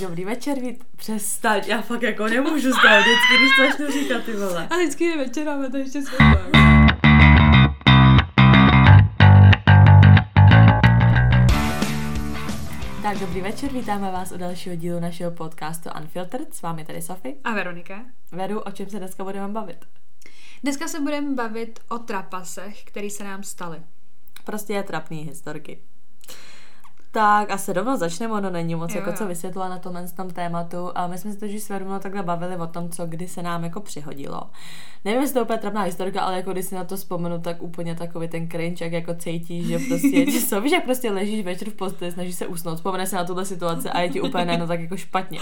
Dobrý večer, vít. Přestaň, já fakt jako nemůžu toho vždycky, když to začnu říkat, ty vole. A vždycky je večer, máme to ještě světlo. Tak dobrý večer, vítáme vás u dalšího dílu našeho podcastu Unfiltered. S vámi tady Sofie. A Veronika. Veru, o čem se dneska budeme bavit? Dneska se budeme bavit o trapasech, které se nám staly. Prostě je trapný historky. Tak asi rovnou začneme, ono není moc Jo, jako jo. co vysvětlila na tomhle tom tématu a my jsme se totiž s Vermou takhle bavili o tom, co kdy se nám jako přihodilo. Nevím, jestli to je úplně trapná historka, ale jako když si na to vzpomenu, tak úplně takový ten cringe, jak jako cítíš, že prostě, že co, víš, jak prostě ležíš večer v posteli, snažíš se usnout, vzpomene se na tuhle situaci a je ti úplně najednou tak jako špatně.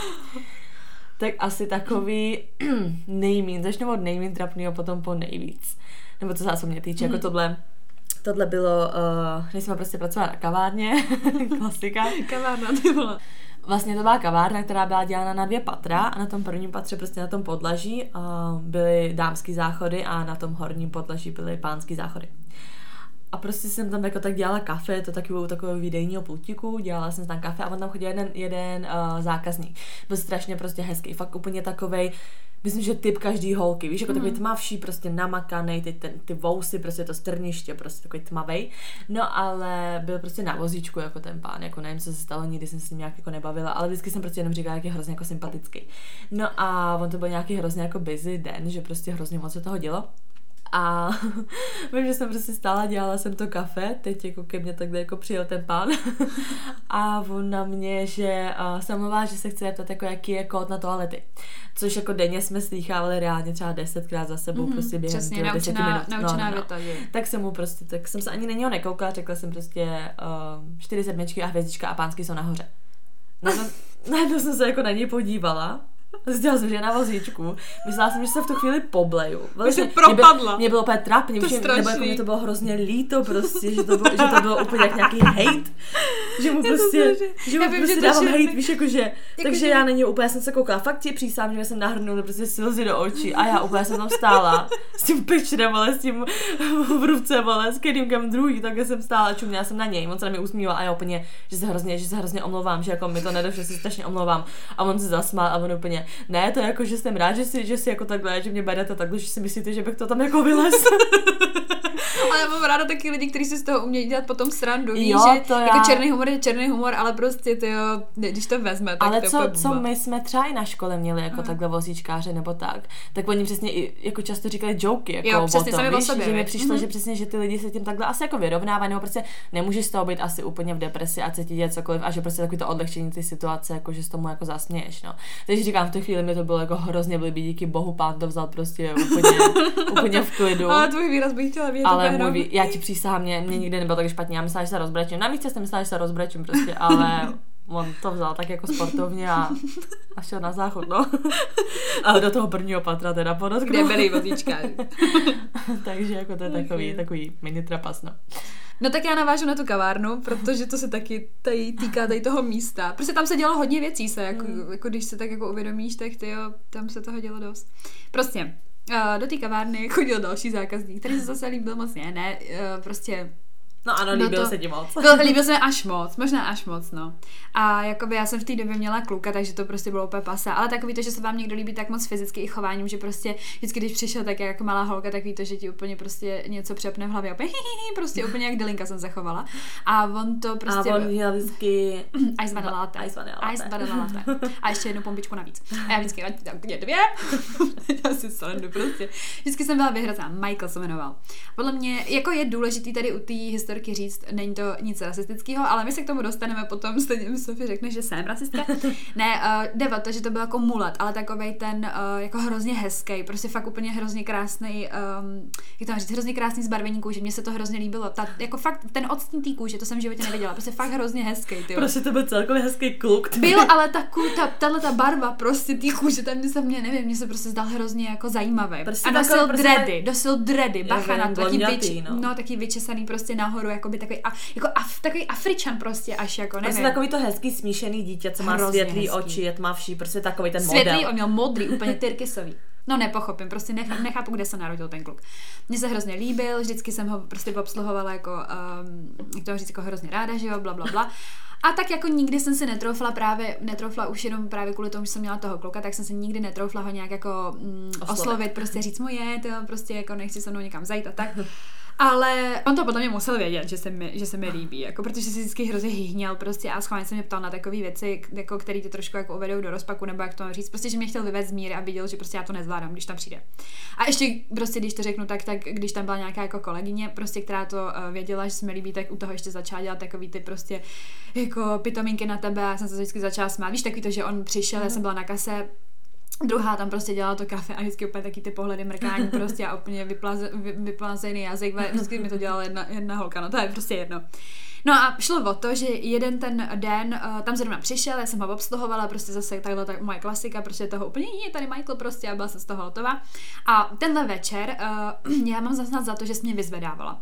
Tak asi takový nejmín, začnu od nejmín trapného, potom po nejvíc. Nebo co se mě týče, jako tohle Tohle bylo, uh, když jsme prostě pracovali na kavárně, klasika. Kavárna, ty vole. Vlastně to byla kavárna, která byla dělána na dvě patra a na tom prvním patře prostě na tom podlaží uh, byly dámský záchody a na tom horním podlaží byly pánský záchody. A prostě jsem tam jako tak dělala kafe, to takovou takového výdejního pultíku, dělala jsem tam kafe a on tam chodil jeden, jeden uh, zákazník. Byl strašně prostě hezký, fakt úplně takovej, myslím, že typ každý holky, víš, jako takový tmavší, prostě namakaný, ty, ten, ty vousy, prostě to strniště, prostě takový tmavej. No ale byl prostě na vozíčku jako ten pán, jako nevím, co se stalo, nikdy jsem se s ním nějak jako nebavila, ale vždycky jsem prostě jenom říkala, jak je hrozně jako sympatický. No a on to byl nějaký hrozně jako busy den, že prostě hrozně moc se toho dělo. A vím, že jsem prostě stála, dělala jsem to kafe, teď jako ke mně takhle jako přijel ten pán a on na mě, že uh, jsem mluvila, že se chce zeptat, jako jaký je kód na toalety. Což jako denně jsme slýchávali reálně třeba desetkrát za sebou, mm, prostě během Přesně, naučená, minut. naučená věta, že? Tak jsem mu prostě, tak jsem se ani na něho nekoukala, řekla jsem prostě uh, čtyři sedmičky a hvězdička a pánský jsou nahoře. Najednou, najednou jsem se jako na něj podívala Zdělala jsem, že na vozíčku. Myslela jsem, že se v tu chvíli pobleju. Vlastně, se propadla. Mě bylo, mě úplně trapně, To že, nebo jako mě to bylo hrozně líto prostě, že to bylo, že to bylo úplně jak nějaký hate. Že mu prostě, že Já mu vím, prostě že to dávám všechny- hate, víš, jakože, takže že- já na něj úplně jsem se koukala, fakt ti přísám, že jsem nahrnula prostě slzy do očí a já úplně jsem tam stála s tím pečrem, ale s tím v ruce, ale s kedýmkem druhý, takhle jsem stála, čuměla jsem na něj, on se na mě usmíval a já úplně, že se hrozně, že se hrozně omlouvám, že jako mi to nedošlo, že se strašně omlouvám a on se zasmál a on úplně, ne, to je jako, že jsem rád, že si, že si jako takhle, že mě berete takhle, že si myslíte, že bych to tam jako vylez. Ale já mám ráda taky lidi, kteří si z toho umějí dělat potom srandu. Víš, Jo, že to já- jako černý humor je černý humor, ale prostě ty jo, když to vezme, tak Ale to co, úplně co my jsme třeba i na škole měli jako takhle vozíčkáře nebo tak, tak oni přesně i jako často říkali joky jako Jo, přesně, tom, víš, sobě, že mi přišlo, Mhm. že přesně, že ty lidi se tím takhle asi jako vyrovnávají, nebo prostě nemůžeš z toho být asi úplně v depresi a cítit dělat cokoliv a že prostě takový to odlehčení ty situace, jako že s tomu jako zasměješ, no. Takže říkám, v tu chvíli mi to bylo jako hrozně blbý, díky bohu pán to vzal prostě úplně, úplně v klidu. Ale tvůj výraz bych chtěla vědět. Ale můj, vý- já ti přísahám, mě, mě nikdy nebylo tak špatně, já myslela, že se rozbrečím. Na místě jsem myslela, že se rozbrečím prostě, ale on to vzal tak jako sportovně a, a šel na záchod, no. Ale do toho prvního patra teda podotknu. Kde byly vozíčka. Takže jako to je takový, takový mini trapas, no. No tak já navážu na tu kavárnu, protože to se taky tady týká tady toho místa. Prostě tam se dělo hodně věcí, se, jako, Hmm. jako když se tak jako uvědomíš, tak ty jo, tam se toho dělo dost. Prostě do té kavárny chodil další zákazník, který se zase líbil moc, ne, ne, uh, prostě No ano, No líbil to- se ti moc. byl, líbil se mi až moc, možná až moc, no. A jakoby já jsem v té době měla kluka, takže to prostě bylo úplně pasa. Ale takový to, že se vám někdo líbí tak moc fyzicky i chováním, že prostě vždycky, když přišel tak jako malá holka, tak to, že ti úplně prostě něco přepne v hlavě. Úplně, prostě úplně jak delinka jsem zachovala. A on to prostě... a on měl vždycky... Ice vanilla latte. Ice vanilla latte. Ice vanilla latte. A ještě jednu pompičku navíc. A já vždycky, tam je dvě. já si prostě. Vždycky jsem byla vyhrazená. Michael se jmenoval. Podle mě, jako je důležitý tady u té historky říct, není to nic rasistického, ale my se k tomu dostaneme potom, stejně mi Sofie řekne, že jsem rasistka. ne, uh, jde to, že to byl jako mulet, ale takovej ten uh, jako hrozně hezký, prostě fakt úplně hrozně krásný, um, jak to mám říct, hrozně krásný zbarvení kůže, mně se to hrozně líbilo. Ta, jako fakt ten odstín té kůže, to jsem v životě neviděla, prostě fakt hrozně hezký, ty. jo. Prostě to byl celkově hezký kluk. ty. Byl, ale ta, ta, tahle ta barva prostě ty kůže, tam mě se mě, nevím, mně se prostě zdal hrozně jako zajímavý. Prostě a nosil takový prostě- dready, nosil dready, bacha na to, taky, vyč, no. no. taky vyčesaný prostě nahoru, jako by takový, a, jako af, takový Afričan prostě až jako, nevím. Prostě takový to hezký smíšený dítě, co má Hrozně světlý hezký. oči, je tmavší, prostě takový ten Světlý, model. on měl modrý, úplně tyrkysový. No nepochopím, prostě nech, nechápu, kde se narodil ten kluk. Mně se hrozně líbil, vždycky jsem ho prostě obsluhovala jako, um, jak to říct, jako hrozně ráda, že jo, bla, bla, bla. A tak jako nikdy jsem si netroufla právě, netroufla už jenom právě kvůli tomu, že jsem měla toho kluka, tak jsem se nikdy netroufla ho nějak jako mm, oslovit. oslovit, prostě říct mu je, to prostě jako nechci se mnou někam zajít a tak. Ale on to podle mě musel vědět, že se mi, že se mi líbí, jako, protože si vždycky hrozně hýhněl prostě a schválně se mě ptal na takové věci, jako, které ty trošku jako uvedou do rozpaku, nebo jak to říct, prostě, že mě chtěl vyvést z míry a viděl, že prostě já to nezvládám, když tam přijde. A ještě prostě, když to řeknu tak, tak když tam byla nějaká jako kolegyně, prostě, která to uh, věděla, že se mi líbí, tak u toho ještě začala dělat takový ty prostě jako pitomínky na tebe a jsem se vždycky začala smát. Víš, takový to, že on přišel, mm. já jsem byla na kase, Druhá tam prostě dělala to kafe a vždycky úplně taky ty pohledy mrkání prostě a úplně vyplaze, vy, vyplazený jazyk, vždycky mi to dělala jedna, jedna holka, no to je prostě jedno. No a šlo o to, že jeden ten den uh, tam zrovna přišel, já jsem ho obsluhovala, prostě zase takhle tak moje klasika, prostě toho úplně je tady Michael prostě a byla jsem z toho hotová. A tenhle večer uh, já mám zase za to, že jsi mě vyzvedávala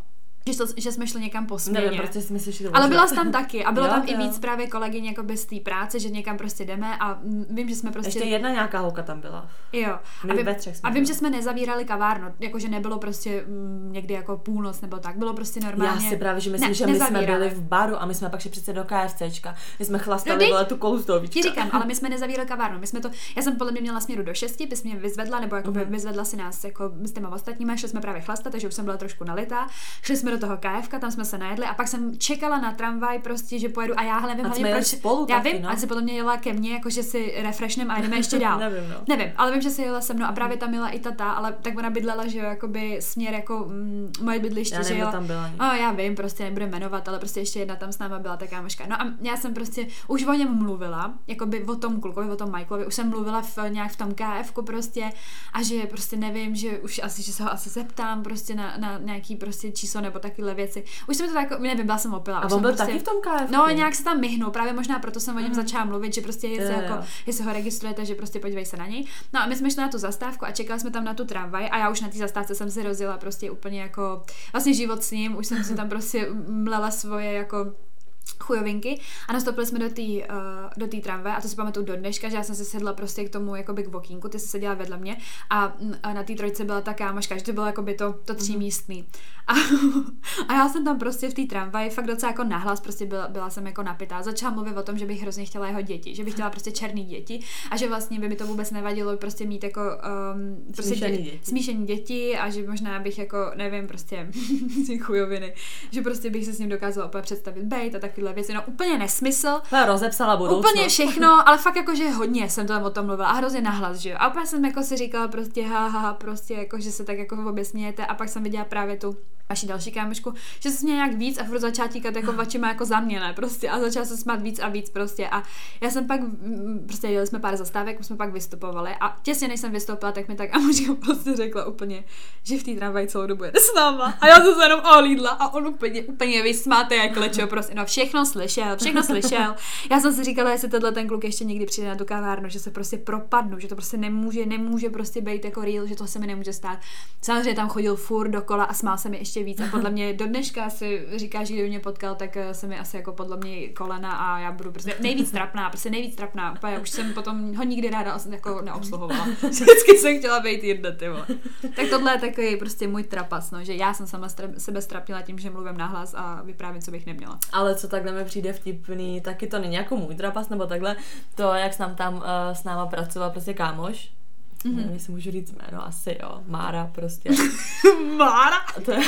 že, to, že jsme šli někam po směně. Nevím, prostě jsme si šli Ale byla jsi tam taky a bylo jo, tam jo. i víc právě kolegyň jako bez té práce, že někam prostě jdeme a vím, že jsme prostě... Ještě jedna nějaká holka tam byla. Jo. My a vím, jsme a vím, že jsme nezavírali kavárnu, jakože nebylo prostě m, někdy jako půlnoc nebo tak, bylo prostě normálně... Já si právě, že myslím, ne, že my nezavírali. jsme byli v baru a my jsme pak šli přece do KFCčka, my jsme chlastali no, tu koustovýčka. Ti říkám, ale my jsme nezavírali kavárnu, my jsme to, já jsem podle mě měla směru do šesti, bys mě vyzvedla, nebo jako mm-hmm. vyzvedla si nás jako s těma ostatními, šli jsme právě chlastat, takže už jsem byla trošku nalitá. Šli jsme do toho KFK, tam jsme se najedli a pak jsem čekala na tramvaj prostě, že pojedu a já nevím hlavně proč. Spolu já taky, vím, no. a si potom mě jela ke mně, jako že si refreshnem a jdeme ještě dál. nevím, no. nevím, ale vím, že si jela se mnou a právě tam jela i tata, ale tak ona bydlela, že jo, jakoby směr jako mm, moje bydliště, já že jela. tam byla. No, já vím, prostě nebudu jmenovat, ale prostě ještě jedna tam s náma byla ta kámoška. No a já jsem prostě už o něm mluvila, jakoby o tom klukovi, o tom Michaelovi, už jsem mluvila v, nějak v tom KF prostě a že prostě nevím, že už asi, že se ho asi zeptám prostě na, na nějaký prostě číslo nebo takovéhle věci. Už jsem to tak, nevím, byla jsem opila. A on byl prostě, taky v tom KF? No, nějak se tam myhnul, právě možná proto jsem o něm mm. začala mluvit, že prostě jestli, Jo, jako, jo. jestli ho registrujete, že prostě podívej se na něj. No a my jsme šli na tu zastávku a čekali jsme tam na tu tramvaj a já už na té zastávce jsem si rozjela prostě úplně jako vlastně život s ním, už jsem si tam prostě mlela svoje jako chujovinky a nastoupili jsme do té uh, do té tramve a to si pamatuju do dneška, že já jsem se sedla prostě k tomu jakoby k vokínku, ty jsi seděla vedle mě a, mm, a na té trojce byla ta kámoška, že to bylo jakoby to, to třímístný. A, a já jsem tam prostě v té tramvaji fakt docela jako nahlas, prostě byla, byla jsem jako napitá. Začala mluvit o tom, že bych hrozně chtěla jeho děti, že bych chtěla prostě černý děti a že vlastně by mi to vůbec nevadilo prostě mít jako um, prostě Smíšený děti. smíšený děti a že možná bych jako, nevím, prostě chujoviny, že prostě bych se s ním dokázala opět představit bejt a takovéhle věci. No úplně nesmysl. To rozepsala budoucnost. Úplně všechno, ale fakt jako, že hodně jsem tam o tom mluvila a hrozně nahlas, že jo. A úplně jsem jako si říkala prostě ha, ha, ha prostě jako, že se tak jako obě smějete a pak jsem viděla právě tu vaši další kámošku, že se směje nějak víc a furt začala tíkat jako očima jako za mě, ne, prostě a začala se smát víc a víc prostě a já jsem pak, mm, prostě jeli jsme pár zastávek, jsme pak vystupovali a těsně než jsem vystoupila, tak mi tak a prostě řekla úplně, že v té tramvaji celou dobu jede s náma a já jsem se jenom olídla a on úplně, úplně vysmáte jak lečo, prostě, no všechno slyšel, všechno slyšel. Já jsem si říkala, jestli tenhle ten kluk ještě někdy přijde na tu kavárnu, že se prostě propadnu, že to prostě nemůže, nemůže prostě být jako real, že to se mi nemůže stát. Samozřejmě tam chodil furt dokola a smál se mi ještě víc a podle mě do dneška si říká, že kdyby mě potkal, tak eh, se mi asi jako podle mě kolena a já budu prostě nejvíc trapná, prostě nejvíc trapná. Úplně už jsem potom ho nikdy ráda jako neobsluhovala. Vždycky jsem chtěla být jedna, ty vole. Tak tohle je takový prostě můj trapas, no, že já jsem sama sebe strapnila tím, že mluvím nahlas a vyprávím, co bych neměla. Ale co takhle mi přijde vtipný, taky to není jako můj trapas nebo takhle, to, jak s nám tam uh, s náma pracoval prostě kámoš, Mm-hmm. Nevím, jestli můžu říct jméno, asi jo, Mára prostě. Mára? A, to je,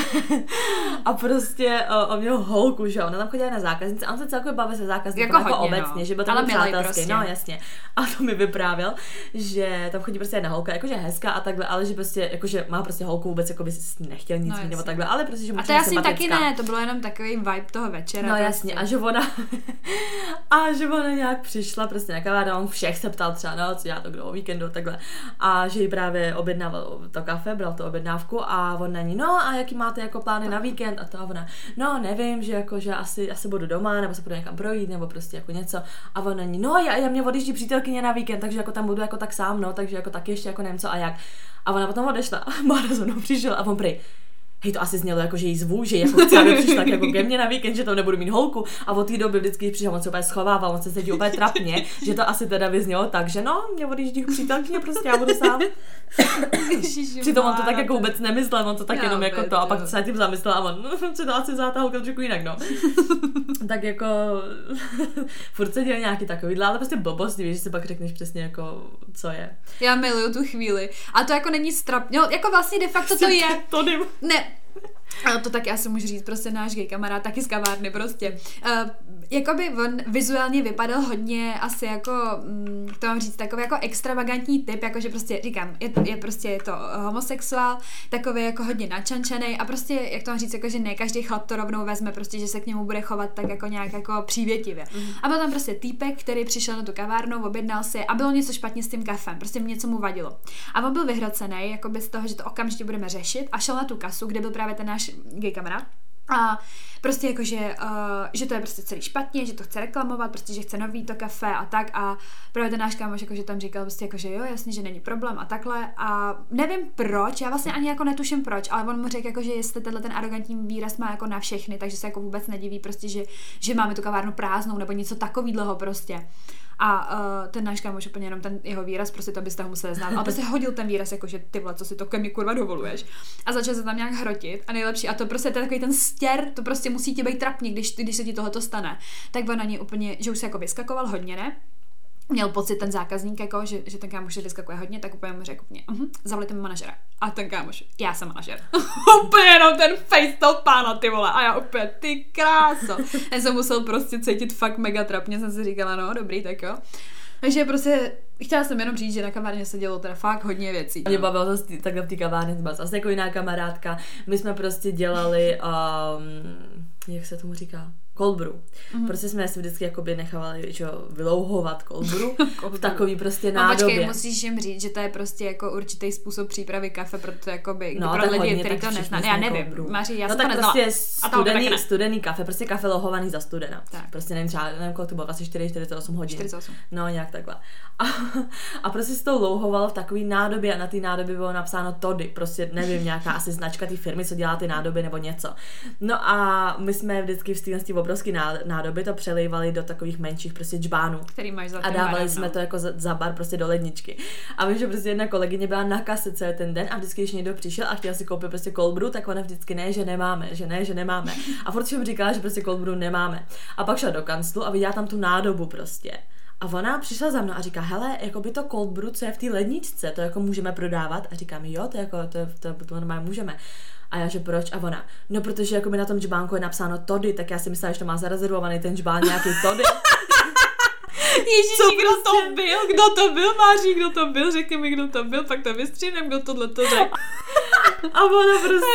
a prostě uh, on měl holku, že jo, ona tam chodila na zákaznice a on se celkově bavil se zákazníky Jako jako, hodně, no. obecně, že byl tam přátelský, prostě. no jasně. A to mi vyprávěl, že tam chodí prostě jedna holka, jakože hezká a takhle, ale že prostě, jakože má prostě holku vůbec, jako by si nechtěl nic No, mít nebo jasně. takhle, ale prostě, že A to asi taky ne, to bylo jenom takový vibe toho večera. No prostě. jasně, a že ona, a že ona nějak přišla prostě na kavárnu, on všech se ptal třeba, no, co dělá to kdo o víkendu, takhle. A že jí právě objednával to kafe, bral to objednávku a on na ní, no a jaký máte jako plány na víkend a to a ona, no nevím, že jako, že asi, asi budu doma, nebo se budu někam projít, nebo prostě jako něco. A on na ní, no já, já mě odjíždí přítelkyně na víkend, takže jako tam budu jako tak sám, no, takže jako taky ještě jako nevím co a jak. A ona potom odešla a za mnou přišel a on prý, hej, to asi znělo jako, že jí zvu, že jako chci, aby přišla jako ke mně na víkend, že to nebudu mít holku. A od té doby vždycky, když přišel, on se úplně schovával, on se sedí úplně trapně, že to asi teda vyznělo tak, že no, mě odjíždí přítelkyně, prostě já budu sám. Přitom on to tak jako vůbec nemyslel, on to tak Já jenom jako vůbec, to a pak se nad tím zamyslel a on, no, se to asi zátá holka trošku jinak, no. tak jako furt se děje nějaký takovýhle, ale prostě blbosti, víš, že si pak řekneš přesně jako, co je. Já miluju tu chvíli. A to jako není strap... No, jako vlastně de facto to je. To. Ne, a to taky asi můžu říct, prostě náš gay kamarád, taky z kavárny prostě. Uh, jakoby on vizuálně vypadal hodně asi jako, mm, to mám říct, takový jako extravagantní typ, jakože prostě říkám, je, je prostě je to homosexuál, takový jako hodně načančený a prostě, jak to mám říct, jako, že ne každý chlap to rovnou vezme, prostě, že se k němu bude chovat tak jako nějak jako přívětivě. Mm. A byl tam prostě týpek, který přišel na tu kavárnu, objednal si a bylo něco špatně s tím kafem, prostě něco mu vadilo. A on byl vyhrocený, jako z toho, že to okamžitě budeme řešit a šel na tu kasu, kde byl právě ten náš gay kamarád. A prostě jako, že, uh, že to je prostě celý špatně, že to chce reklamovat, prostě, že chce nový to kafe a tak a právě ten náš kámoš jako, že tam říkal prostě jako, že jo, jasně, že není problém a takhle a nevím proč, já vlastně ani jako netuším proč, ale on mu řekl jako, že jestli tenhle ten arrogantní výraz má jako na všechny, takže se jako vůbec nediví prostě, že, že máme tu kavárnu prázdnou nebo něco takového prostě. A uh, ten náš kámoš úplně jenom ten jeho výraz, prostě to byste ho museli znát. Ale prostě hodil ten výraz, jako že ty vole, co si to ke mně kurva dovoluješ. A začal se tam nějak hrotit. A nejlepší, a to prostě je takový ten stěr, to prostě musí ti být trapný, když, když se ti tohoto stane. Tak on na ní úplně, že už se jako vyskakoval hodně, ne? Měl pocit ten zákazník, jako, že, že ten kámoš vyskakuje hodně, tak úplně mu řekl úplně, uh-huh, zavolejte mi manažera. A ten kámoš, já jsem manažer. úplně jenom ten face toho pána, ty vole. A já úplně, ty kráso. já jsem musel prostě cítit fakt mega trapně, jsem si říkala, no dobrý, tak jo. Takže prostě chtěla jsem jenom říct, že na kavárně se dělo teda fakt hodně věcí. Mě bavilo z- takhle v té kavárně, byla zase jako jiná kamarádka. My jsme prostě dělali, um, jak se tomu říká? Cold brew. Mm-hmm. Prostě jsme si vždycky jakoby nechávali že vylouhovat cold brew v takový prostě No nádobě. počkej, musíš jim říct, že to je prostě jako určitý způsob přípravy kafe, proto jakoby, No, pro to lidi, hodně, kteří to nezná. jsme Já nevím, brew. Maří, já no to tak neznala. prostě studený, ne. studený kafe, prostě kafe lohovaný za studena. Tak. Prostě nevím, třeba, nevím, kolik to bylo, asi 4-48 hodin. 48. No, nějak takhle. A, a prostě se to louhovalo v takový nádobě a na té nádobě bylo napsáno Tody, prostě nevím, nějaká asi značka té firmy, co dělá ty nádoby nebo něco. No a my jsme vždycky v té obrovské ná- nádoby to přelejvali do takových menších prostě džbánů. Který máš za A dávali barem, jsme no. to jako za, za bar prostě do ledničky. A vím, že prostě jedna kolegyně byla na kase celý ten den a vždycky, když někdo přišel a chtěl si koupit prostě cold brew, tak ona vždycky ne, že nemáme, že ne, že nemáme. A furt všem říkala, že prostě cold brew nemáme. A pak šla do kanclu a viděla tam tu nádobu prostě. A ona přišla za mnou a říká, hele, jako by to cold brew, co je v té ledničce, to jako můžeme prodávat. A říkám, jo, to jako, to, to, to, to normálně můžeme. A já, že proč? A ona, no protože jako by na tom džbánku je napsáno Tody, tak já si myslela, že to má zarezervovaný ten džbán nějaký Tody. Ježíši, Co kdo to prostě? byl? Kdo to byl, Máří, kdo to byl? Řekni mi, kdo to byl, pak to vystřínem, kdo tohle to řekl. A ona prostě,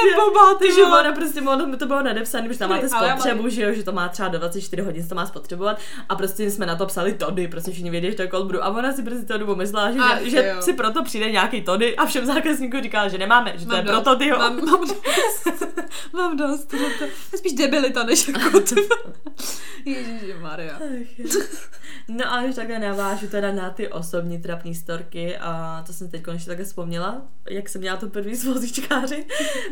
ty takže vole. ona prostě, ono to bylo nadepsané, že tam máte mám- spotřebu, že jo, že to má třeba do 24 hodin, to má spotřebovat a prostě jsme na to psali tody, prostě všichni vědí, že to je cold brew a ona si prostě to dobu myslela, že, Ach, že jo. si proto přijde nějaký tody a všem zákazníkům říká, že nemáme, že to je dost, proto tyho. Mám, mám dost. mám dost. To je spíš debilita, než jako ty. Maria. No a když takhle navážu teda na ty osobní trapné storky a to jsem teď konečně takhle vzpomněla, jak jsem měla tu první z vozíčkáři,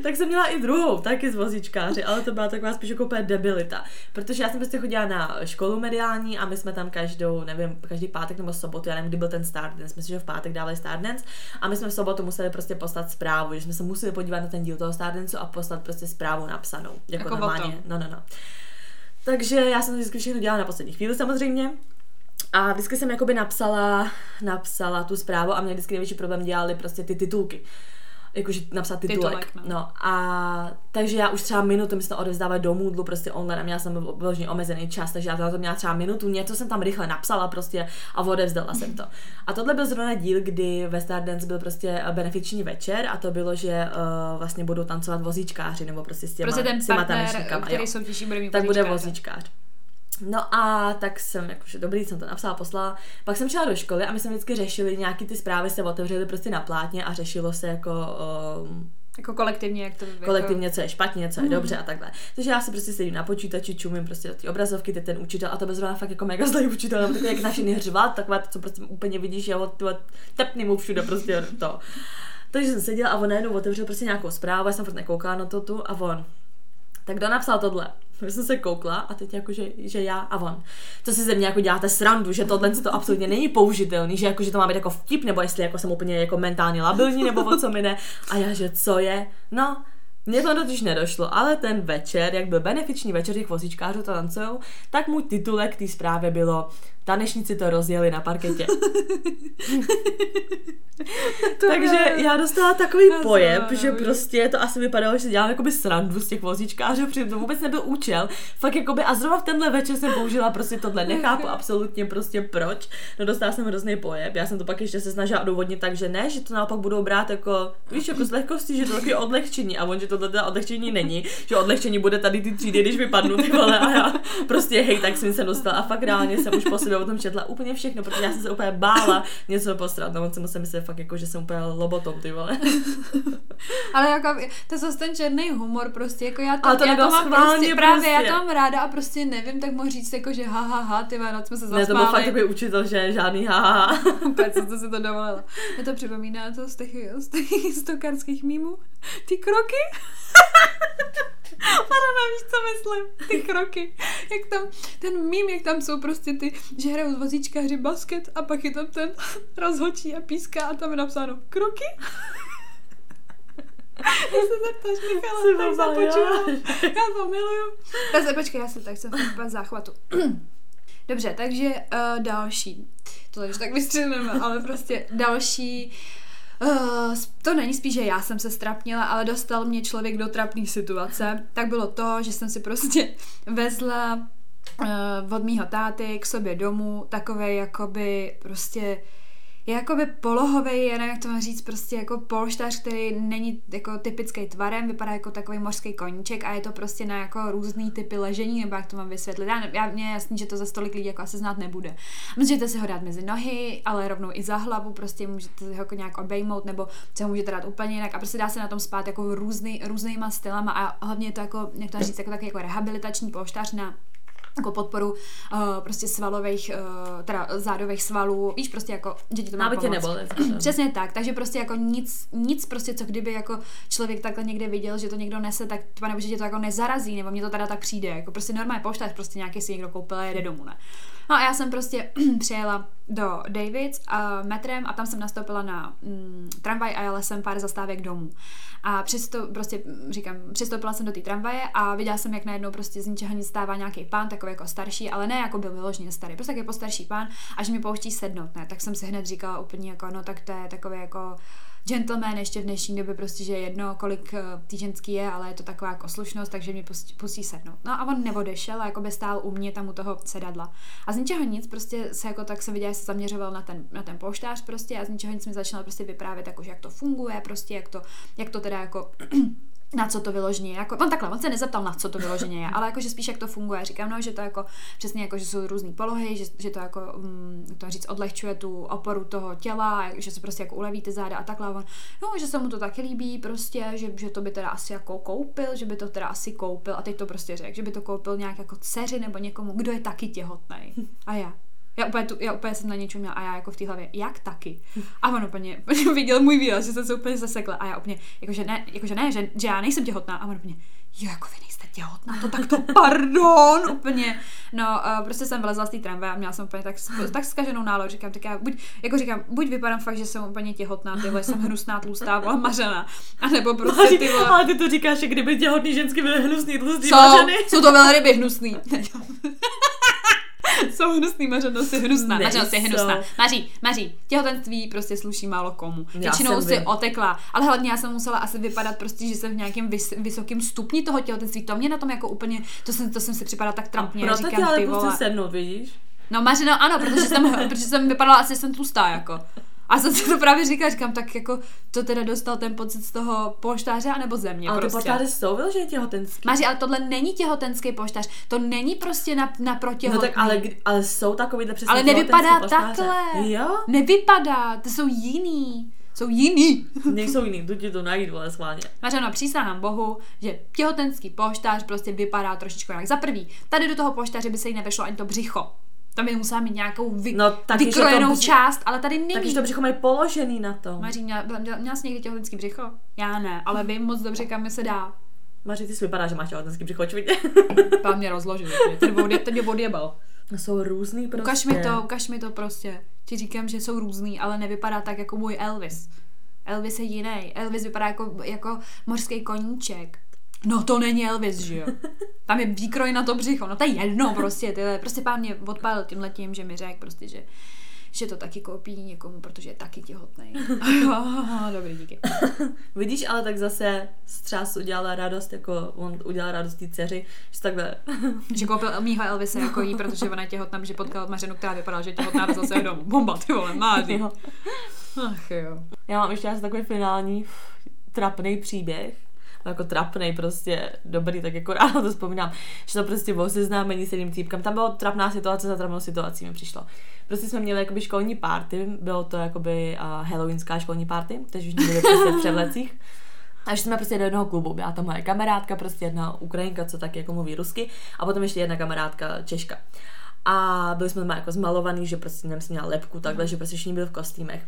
tak jsem měla i druhou, taky z vozíčkáři, ale to byla taková spíš jako úplně debilita. Protože já jsem prostě chodila na školu mediální a my jsme tam každou, nevím, každý pátek nebo sobotu, já nevím, kdy byl ten start dance, myslím, že v pátek dávali start dance a my jsme v sobotu museli prostě poslat zprávu, že jsme se museli podívat na ten díl toho start a poslat prostě zprávu napsanou. Jako, Jako normálně. No, no, no. Takže já jsem to vždycky všechno dělala na poslední chvíli samozřejmě. A vždycky jsem jakoby napsala, napsala tu zprávu a mě vždycky největší problém dělali prostě ty titulky. Jakože napsat titulek. Titulek, no. no. a takže já už třeba minutu, my jsme to odevzdávali do Moodlu prostě online a měla jsem vyloženě omezený čas, takže já na to měla třeba minutu, něco jsem tam rychle napsala prostě a odevzdala jsem to. A tohle byl zrovna díl, kdy ve Stardance byl prostě benefiční večer a to bylo, že uh, vlastně budou tancovat vozíčkáři nebo prostě s těma, Prostě ten s těma partner, tanečníkama, který jo soutěží, bude mít tak bude vozíčkář. No a tak jsem, jakože dobrý, jsem to napsala, poslala. Pak jsem šla do školy a my jsme vždycky řešili, nějaký ty zprávy se otevřely prostě na plátně a řešilo se jako um, Jako kolektivně, jak to jako... kolektivně, co je špatně, co je dobře a takhle. Takže já si prostě sedím na počítači, čumím prostě do té obrazovky, ty ten učitel a to byl zrovna fakt jako mega zlý učitel, takový jak na všechny hřvat, takové to, co prostě úplně vidíš, ho ty tepný mu všude prostě to. Takže jsem seděla a on najednou otevřel prostě nějakou zprávu, já jsem furt nekoukala na to tu a on. Tak kdo napsal tohle? Já jsem se koukla a teď jako, že, že já a on. To si ze mě jako děláte srandu, že tohle to absolutně není použitelný, že jako, že to má být jako vtip, nebo jestli jako jsem úplně jako mentálně labilní, nebo o co mi jde. A já, že co je? No, mně to totiž nedošlo, ale ten večer, jak byl benefiční večer těch vozíčkářů to tancujou, tak můj titulek té zprávě bylo Tanečníci to rozjeli na parketě. Takže já dostala takový Já pojeb, jsem- že prostě to asi vypadalo, že dělám jakoby srandu z těch vozíčkářů, přitom to vůbec nebyl účel. Fakt jakoby a zrovna v tenhle večer jsem použila prostě tohle, nechápu absolutně prostě proč. No dostala jsem hrozný pojeb, já jsem to pak ještě se snažila odůvodnit tak, že ne, že to naopak budou brát jako, víš, jako z lehkostí, že to je odlehčení a on, že tohle teda odlehčení není, že odlehčení bude tady ty třídy, když vypadnu ty vole a já prostě hej, tak jsem se dostala a fakt reálně jsem už po sobě o tom četla úplně všechno, protože já jsem se úplně bála něco postrat, no on si musel myslet fakt jako, že jsem úplně lobotom, ty vole. Ale jako, to je zase ten černý humor prostě, jako já to, Ale to já to mám prostě, právě já prostě. to mám ráda a prostě nevím, tak mohu říct jako, že ha, ha, ha, ty Vánoc jsme se Ne, to byl fakt zasmáli. takový učitel, že žádný ha, ha, ha. Úplně co to si to dovolila. Mě to připomíná to z těch, z těch stokarských mýmů. Ty kroky. Marana, víš, co myslím? Ty kroky. Jak tam, ten mým, jak tam jsou prostě ty, že hrajou z vozíčkáři basket a pak je tam ten rozhočí a píská a tam je napsáno kroky. Já se zeptáš, Michala, tak započíváš. Já to miluju. Se, počkej, já se tak jsem v záchvatu. Dobře, takže uh, další. To už tak vystřelíme, ale prostě další. Uh, to není spíš, že já jsem se strapnila, ale dostal mě člověk do trapné situace. Tak bylo to, že jsem si prostě vezla uh, od mýho táty k sobě domů takové jakoby prostě je jakoby polohový, já nevím, jak to mám říct, prostě jako polštář, který není jako typický tvarem, vypadá jako takový mořský koníček a je to prostě na jako různý typy ležení, nebo jak to mám vysvětlit. Já, já mě je jasný, že to za stolik lidí jako asi znát nebude. Můžete si ho dát mezi nohy, ale rovnou i za hlavu, prostě můžete ho jako nějak obejmout, nebo se ho můžete dát úplně jinak a prostě dá se na tom spát jako různý, různýma stylama a hlavně je to jako, jak to říct, jako takový jako rehabilitační polštář na jako podporu uh, prostě svalových, uh, teda zádových svalů, víš, prostě jako, že ti to má Aby tě pomoct. neboli. Přesně tak, takže prostě jako nic, nic prostě, co kdyby jako člověk takhle někde viděl, že to někdo nese, tak nebo že tě to jako nezarazí, nebo mně to teda tak přijde, jako prostě normálně poštář, prostě nějaký si někdo koupil a jede domů, ne. No a já jsem prostě přijela do Davids a metrem a tam jsem nastoupila na mm, tramvaj a jela jsem pár zastávek domů. A přesto, prostě mm, říkám, přistoupila jsem do té tramvaje a viděla jsem, jak najednou prostě z ničeho nic stává nějaký pán, takový jako starší, ale ne jako byl vyloženě starý, prostě jako postarší pán a že mi pouští sednout, ne, tak jsem si hned říkala úplně jako, no tak to je takový jako gentleman ještě v dnešní době prostě, že je jedno, kolik eh, tý ženský je, ale je to taková jako slušnost, takže mě pustí, pustí sednout. No a on neodešel a jako by stál u mě tam u toho sedadla. A z ničeho nic prostě se jako tak se viděla, že se zaměřoval na ten, na ten polštář prostě a z ničeho nic mi začal prostě vyprávět jako, že jak to funguje, prostě jak to, jak to teda jako na co to vyloženě je. Jako, on takhle, on se nezeptal, na co to vyloženě je, ale jakože spíš jak to funguje. Říkám, no, že to jako přesně jako, že jsou různé polohy, že, že to jako, mm, to říct, odlehčuje tu oporu toho těla, že se prostě jako uleví ty záda a takhle. On, no, že se mu to taky líbí prostě, že, že to by teda asi jako koupil, že by to teda asi koupil a teď to prostě řekl, že by to koupil nějak jako dceři nebo někomu, kdo je taky těhotný. A já. Já úplně, tu, já úplně jsem na něčem měla a já jako v té hlavě, jak taky? A on úplně viděl můj výraz, že jsem se úplně zasekla a já úplně, jakože ne, jakože ne že, že já nejsem těhotná a on úplně, jo, jako vy nejste těhotná, to tak to pardon, úplně. No, uh, prostě jsem vylezla z té tramvaje a měla jsem úplně tak, tak zkaženou náladu, říkám, tak já buď, jako říkám, buď vypadám fakt, že jsem úplně těhotná, ty vole, jsem hnusná, tlustá, vole, mařena, a nebo prostě ty vole, Ale ty to říkáš, že kdyby těhotný žensky byly hnusný, tlustý, jsou, mařeny. jsou to velryby hnusný. jsou hnusný, mařenost je hnusná, mařenost je hnusná. Maří, Maří, těhotenství prostě sluší málo komu. Většinou jsem si otekla, ale hlavně já jsem musela asi vypadat prostě, že jsem v nějakém vys, vysokém stupni toho těhotenství. To mě na tom jako úplně, to jsem, to jsem si připadala tak trampně. Proto říkám, ale ty prostě vole. sednout, vidíš? No Mařino, ano, protože jsem, protože jsem vypadala asi, že jsem tlustá, jako. A jsem si to právě říkala, říkám, tak jako to teda dostal ten pocit z toho polštáře, anebo ze mě Ale ty prostě. poštáři jsou vyloženě těhotenský. Máři, ale tohle není těhotenský poštář, to není prostě na, na No tak ale, ale jsou takovýhle přesně Ale nevypadá poštáře. takhle. Jo? Nevypadá, to jsou jiný. Jsou jiný. Nejsou jiný, jdu ti to najít, vole, schválně. Mařeno, přísahám bohu, že těhotenský poštář prostě vypadá trošičku jinak. Za prvý, tady do toho poštáře by se jí nevešlo ani to břicho. Tam by musela mít nějakou vy, No, to vykrojenou bři- část, ale tady není. Takže to břicho mají položený na tom. Maří, měla, měla, měla jsi někdy těhotenský břicho? Já ne, ale vím moc dobře, kam se dá. Maří, ty si vypadá, že máš těhotenský břicho, očividně. Tam mě rozložil, ten, mě odjebal. Jsou různý prostě. Ukaž mi to, ukaž mi to prostě. Ti říkám, že jsou různý, ale nevypadá tak jako můj Elvis. Elvis je jiný. Elvis vypadá jako, jako mořský koníček. No to není Elvis, že jo? Tam je výkroj na to břicho. No to je jedno prostě. Tyhle. Prostě pán mě odpálil tím letím, že mi řekl prostě, že že to taky koupí někomu, protože je taky těhotný. Dobrý, díky. Vidíš, ale tak zase střás udělala radost, jako on udělal radost té dceři, že takhle. Že koupil mýho Elvise jako jí, protože ona je těhotná, že potkal Mařenu, která vypadala, že je těhotná, a zase domů. Bomba, ty vole, máří. Jo. Ach jo. Já mám ještě asi takový finální trapný příběh, jako trapný prostě, dobrý, tak jako ráno to vzpomínám, že to prostě bylo seznámení s jedním týpkem. Tam byla trapná situace za trapnou situací mi přišlo. Prostě jsme měli jakoby školní party, bylo to jakoby uh, halloweenská školní party, takže už byli prostě v převlecích. A že jsme prostě do jednoho klubu, byla tam moje kamarádka, prostě jedna Ukrajinka, co taky jako mluví rusky, a potom ještě jedna kamarádka Češka. A byli jsme tam jako zmalovaný, že prostě jsem měla lepku takhle, že prostě všichni byli v kostýmech.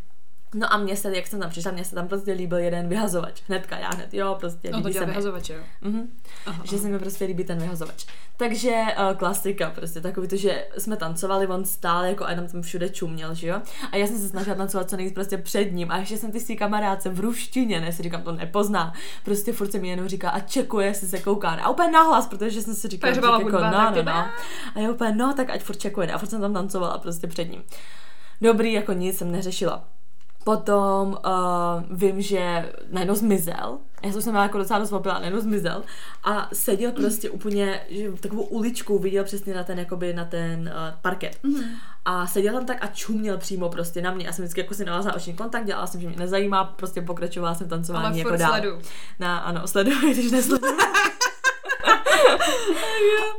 No a mně se, jak jsem tam přišla, mně se tam prostě líbil jeden vyhazovač. Hnedka, já hned, jo, prostě No to líbí se mi. vyhazovač, jo. Mhm. Aha, Že se mi prostě líbí ten vyhazovač. Takže uh, klasika, prostě takový to, že jsme tancovali, on stál jako a jenom tam všude čuměl, že jo? A já jsem se snažila tancovat co nejvíc prostě před ním. A ještě jsem ty si kamarádce v ruštině, ne, si říkám, to nepozná. Prostě furt se mi jenom říká a čekuje, jestli se kouká. A úplně nahlas, protože jsem si říkala, byla jako, no, no, no. A já úplně, no, tak ať furt čekuje. A furt jsem tam tancovala prostě před ním. Dobrý, jako nic jsem neřešila. Potom uh, vím, že najednou zmizel. Já jsem se měla jako docela dost opila, najednou zmizel. A seděl prostě úplně, že takovou uličku viděl přesně na ten, jakoby na ten uh, parket. Mm-hmm. A seděl tam tak a čuměl přímo prostě na mě. Já jsem vždycky jako si navázala oční kontakt, dělala jsem, že mě nezajímá, prostě pokračovala jsem tancování Ale jako dál. sledu. Na, ano, sleduji, když nesleduji.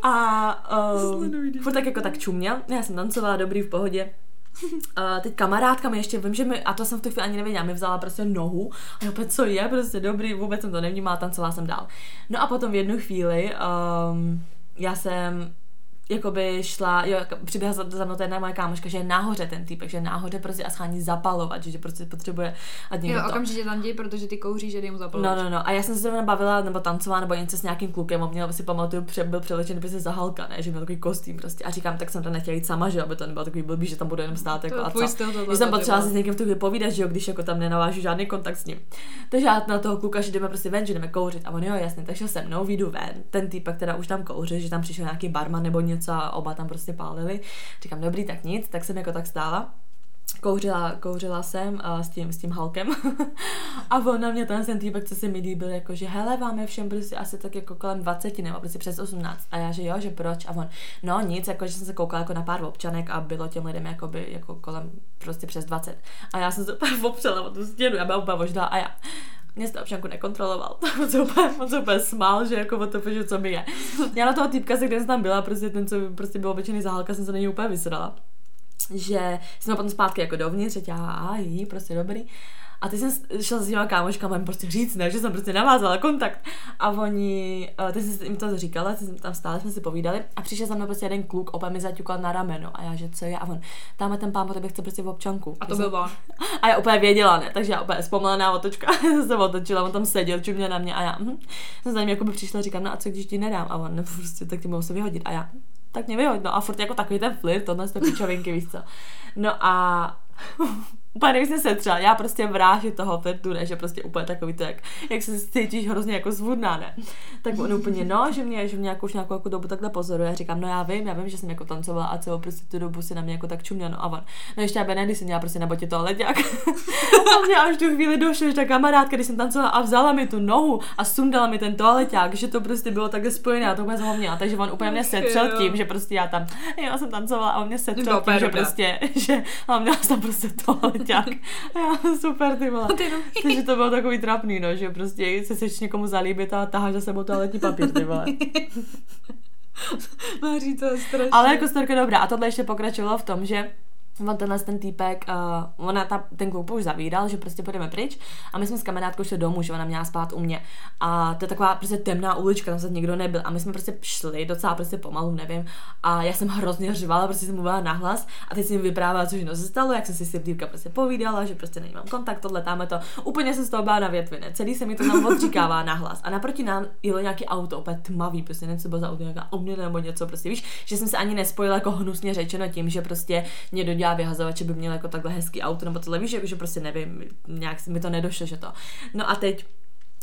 a um, furt tak jako tak čuměl. Já jsem tancovala, dobrý, v pohodě. Uh, teď kamarádka mi ještě, vím, že mi, a to jsem v tu chvíli ani nevěděla, mi vzala prostě nohu a opět, co je, prostě dobrý, vůbec jsem to nevnímala, tancovala jsem dál. No a potom v jednu chvíli um, já jsem jakoby šla, jo, jako přiběhla za, za mnou ta jedna moje kámoška, že je nahoře ten týpek, že je prostě a schání zapalovat, že, prostě potřebuje a někdo Jo, to. okamžitě tam děj, protože ty kouříš, že mu zapalovat. No, no, no. A já jsem se zrovna bavila nebo tancovala nebo něco s nějakým klukem a měl si pamatuju, pře, byl přelečený prostě za Halka, ne? že měl takový kostým prostě. A říkám, tak jsem to nechtěla jít sama, že aby to nebylo takový blbý, že tam budu jenom stát jako je a co. styl jsem to potřebovala ty si s někým v tu povídat, že jo, když jako tam nenavážu žádný kontakt s ním. Takže já na toho kluka, že jdeme prostě ven, že jdeme kouřit. A on jo, jasně, takže se mnou vyjdu ven. Ten týpek teda už tam kouří, že tam přišel nějaký barman nebo něco a oba tam prostě pálili. Říkám, dobrý, tak nic, tak jsem jako tak stála. Kouřila, kouřila jsem uh, s, tím, s tím Halkem. A on na mě ten, ten týpek, co se mi líbil, jako že hele, vám je všem prostě asi tak jako kolem 20 nebo prostě přes 18 a já, že jo, že proč? A on, no nic, jako že jsem se koukala jako na pár občanek a bylo těm lidem jakoby, jako kolem prostě přes 20 a já jsem se opřela o tu stěnu, já byla úplně a já, mě jste občanku nekontroloval. on se úplně, on se úplně smál, že jako o to, že co mi je. Já na toho týpka, se kde jsem tam byla, prostě ten, co prostě byl obyčejný zahálka, jsem se na něj úplně vysrala že jsme potom zpátky jako dovnitř, že a jí, prostě dobrý. A ty jsem šla s těma kámoškama prostě říct, ne, že jsem prostě navázala kontakt. A oni, eh, ty jsi jim to říkala, ty jsme tam stále jsme si povídali a přišel za mnou prostě jeden kluk, opět mi zaťukal na rameno a já, že co je, a on, tam ten pán po tebe chce prostě v občanku. A to Já jsem- byl on. a já úplně věděla, ne, takže já úplně zpomalená otočka jsem se otočila, on tam seděl, čuměl na mě a já hm, jsem za ním jako by přišla, říkám, no a co když ti nedám? A on, no prostě, tak ti mohu se vyhodit. A já, tak mě vyhoď, no a furt jako takový ten flirt, tohle to pičovinky, víš co. No a úplně nevím, jsem se třeba, já prostě vráži toho flirtu, ne, že prostě úplně takový to, jak, jak se cítíš hrozně jako svudná, ne. Tak on úplně, no, že mě, že mě jako už nějakou jako dobu takhle pozoruje, já říkám, no já vím, já vím, že jsem jako tancovala a celou prostě tu dobu si na mě jako tak čuměl, no a on, no ještě já Benedy jsem měla prostě na botě toaleťák. a mě až tu chvíli došlo, že ta kamarádka, když jsem tancovala a vzala mi tu nohu a sundala mi ten toaleťák, že to prostě bylo takhle spojené a to úplně zapomněla, takže on úplně mě setřel tím, že prostě já tam, já jsem tancovala a on mě setřel tím, že prostě, že a měla jsem tam prostě toaleťák. A já, super, ty vole. Ty no. Takže to bylo takový trapný, no, že prostě se chceš někomu zalíbit a taháš za sebou toaletní papír, ty vole. Máří to je strašně. Ale jako storka dobrá. A tohle ještě pokračovalo v tom, že on tenhle ten týpek, uh, ona ta, ten klub už zavíral, že prostě půjdeme pryč a my jsme s kamarádkou šli domů, že ona měla spát u mě. A to je taková prostě temná ulička, tam se nikdo nebyl. A my jsme prostě šli docela prostě pomalu, nevím. A já jsem hrozně řvala, prostě jsem mluvila nahlas a teď jsem vyprávěla, co se stalo, jak jsem si s týpka prostě povídala, že prostě nemám kontakt, tohle, tam to, úplně jsem z toho byla na větvi, ne? celý se mi to tam odříkává nahlas. A naproti nám jelo nějaký auto, úplně tmavý, prostě něco bylo za auto, nějaká omně nebo něco, prostě víš, že jsem se ani nespojila jako hnusně řečeno tím, že prostě někdo dělá vyhazovače, by měl jako takhle hezký auto, nebo tohle víš, že prostě nevím, nějak mi to nedošlo, že to. No a teď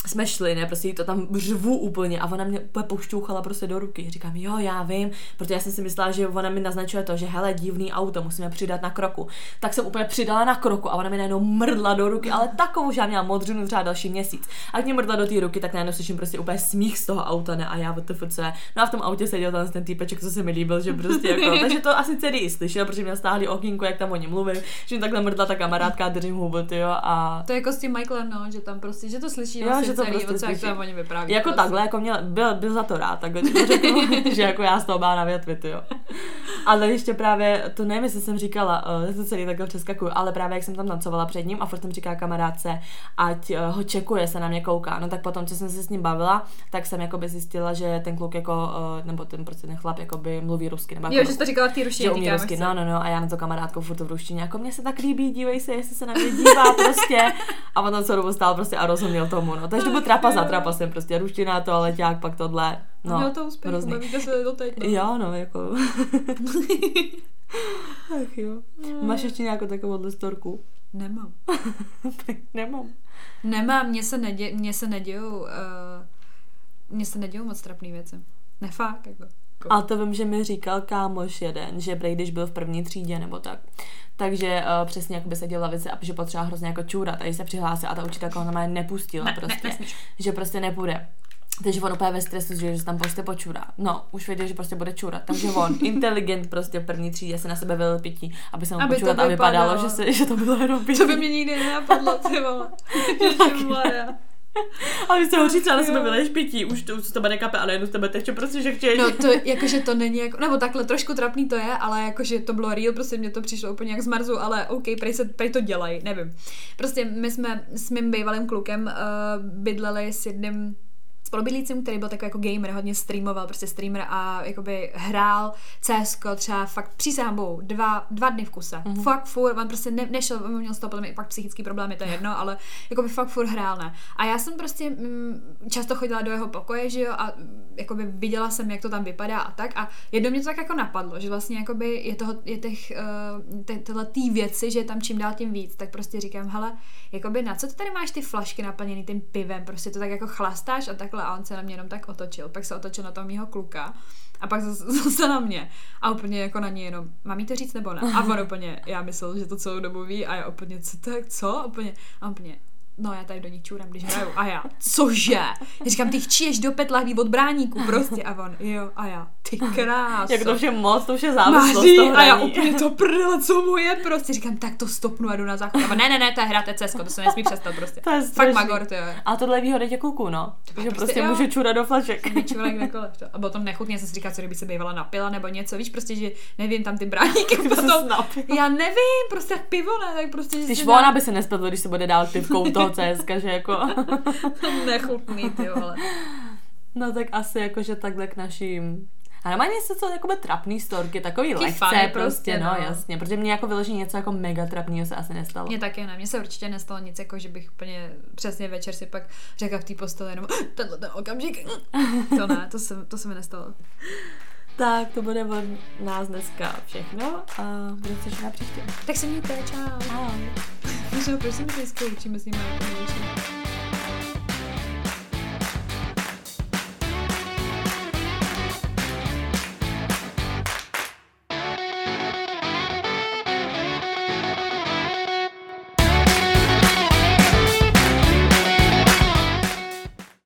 jsme šli, ne, prostě jí to tam řvu úplně a ona mě úplně pošťouchala prostě do ruky. Říkám, jo, já vím, protože já jsem si myslela, že ona mi naznačuje to, že hele, divný auto, musíme přidat na kroku. Tak jsem úplně přidala na kroku a ona mi najednou mrdla do ruky, ale takovou, že já měla modřinu třeba další měsíc. A když mě mrdla do té ruky, tak najednou slyším prostě úplně smích z toho auta, ne, a já WTF, No a v tom autě seděl tam ten týpeček, co se mi líbil, že prostě jako, takže to asi celý slyšel, protože mě stáhli okýnko, jak tam oni mluví, že mi takhle mrdla ta kamarádka, držím hubu, jo, a... To je jako s tím Michaelem, no, že tam prostě, že to slyší jo, že to celý, prostě co, jak to oni vypráví. Jako prostě. takhle, jako měl, byl, byl za to rád, takhle to řeknu, že jako já z toho byla na větvi, jo. Ale ještě právě, to nevím, jestli jsem říkala, uh, to celý takhle přeskakuju, ale právě jak jsem tam tancovala před ním a furt jsem říkala kamarádce, ať uh, ho čekuje, se na mě kouká. No tak potom, co jsem se s ním bavila, tak jsem jako by zjistila, že ten kluk jako, uh, nebo ten prostě ten chlap jako by mluví rusky. Nebo jo, jako, že jsi to říkala v té ruštině. Že umí rusky, no, no, no, a já na to kamarádku furt v ruštině, jako mě se tak líbí, dívej se, jestli se na mě dívá prostě. A potom co dobu stál prostě a rozuměl tomu, no. Takže to byl trapa za trapa jsem prostě ruština, to, aleťák, pak tohle. No, Měl to úspěch, bavíte se doteď. No. Jo, no, jako. Ach jo. Hmm. Máš ještě nějakou takovou storku? Nemám. Nemám. Nemám, mně se, nedě, mně se nedějou, uh, mně se nedějou moc trapný věci. Nefakt, jako. A to vím, že mi říkal kámoš jeden, že prej, když byl v první třídě nebo tak, takže uh, přesně jako by se dělala věci a že potřeba hrozně jako čůrat a když se přihlásil a ta učitelka ho normálně nepustila ne, prostě, ne, že prostě nepůjde. Takže on úplně ve stresu, že, že tam prostě počurá. No, už věděl, že prostě bude čurat. Takže on, inteligent prostě v první třídě se na sebe vylil pití, aby se mu aby počurat a vypadalo, že, se, že to bylo jenom pití. To by mě nikdy nenapadlo, ty vole. A vy jste ho říct, ale sebe vyleješ pití, už to, už to tebe nekape, ale jenom z tebe teče prostě, že chtěš. No to, jakože to není jako, nebo takhle trošku trapný to je, ale jakože to bylo real, prostě mě to přišlo úplně jak z Marzu, ale OK, prej, se, prej to dělají, nevím. Prostě my jsme s mým bývalým klukem uh, bydleli s jedním spolubydlícím, který byl takový jako gamer, hodně streamoval, prostě streamer a jakoby hrál CS třeba fakt přísahám bohu, dva, dva dny v kuse. Mm-hmm. Fakt furt, on prostě ne, nešel, on měl z toho podle mě fakt psychický problémy, to je jedno, ale jakoby fakt furt hrál, ne. A já jsem prostě mm, často chodila do jeho pokoje, že jo, a jakoby viděla jsem, jak to tam vypadá a tak a jedno mě to tak jako napadlo, že vlastně jakoby je toho, je těch, uh, te, tyhle tý věci, že je tam čím dál tím víc, tak prostě říkám, hele, jakoby na co ty tady máš ty flašky naplněný tím pivem, prostě to tak jako chlastáš a takhle a on se na mě jenom tak otočil, pak se otočil na toho mýho kluka a pak zase na mě a úplně jako na ní jenom, mám jí to říct nebo ne? A on úplně, já myslel, že to celou dobu ví a já úplně, co je, co? Úplně, a úplně, no já tady do ní čůram, když hraju. A já, cože? Já říkám, ty chčíš do petlahví od bráníku prostě. A on, jo, a já, ty krás. Jak to vše moc, to vše závislost Maří, A já úplně to prdele, co mu je prostě. Říkám, tak to stopnu a jdu na záchod. A ne, ne, ne, to je hra, to je cesko, to se nesmí přestat prostě. To je Fakt magor, to je. A tohle je výhoda těch kluků, no. že prostě, prostě můžu čůrat do flašek. Vyčůrat kdekoliv. To. A potom nechutně se říká, co kdyby se bývala napila nebo něco, víš, prostě, že nevím, tam ty bráníky potom. Já nevím, prostě jak pivo, ne, tak prostě. Když ona by se nespětlo, když se bude dál pivkou toho CSK, že jako Nechutný, ty vole. No tak asi jakože takhle k našim a normálně se to jako trapný storky, takový Taky lehce prostě, prostě, no, no, jasně, protože mě jako vyložení něco jako mega trapného se asi nestalo. Mně taky ne, mně se určitě nestalo nic, jako že bych úplně přesně večer si pak řekla v té posteli jenom tenhle ten okamžik. To ne, to se, to se mi nestalo. Tak, to bude od nás dneska všechno a budeme se na příště. Tak se mějte, čau. Ahoj. Možná proč se mi dneska učíme s nimi jako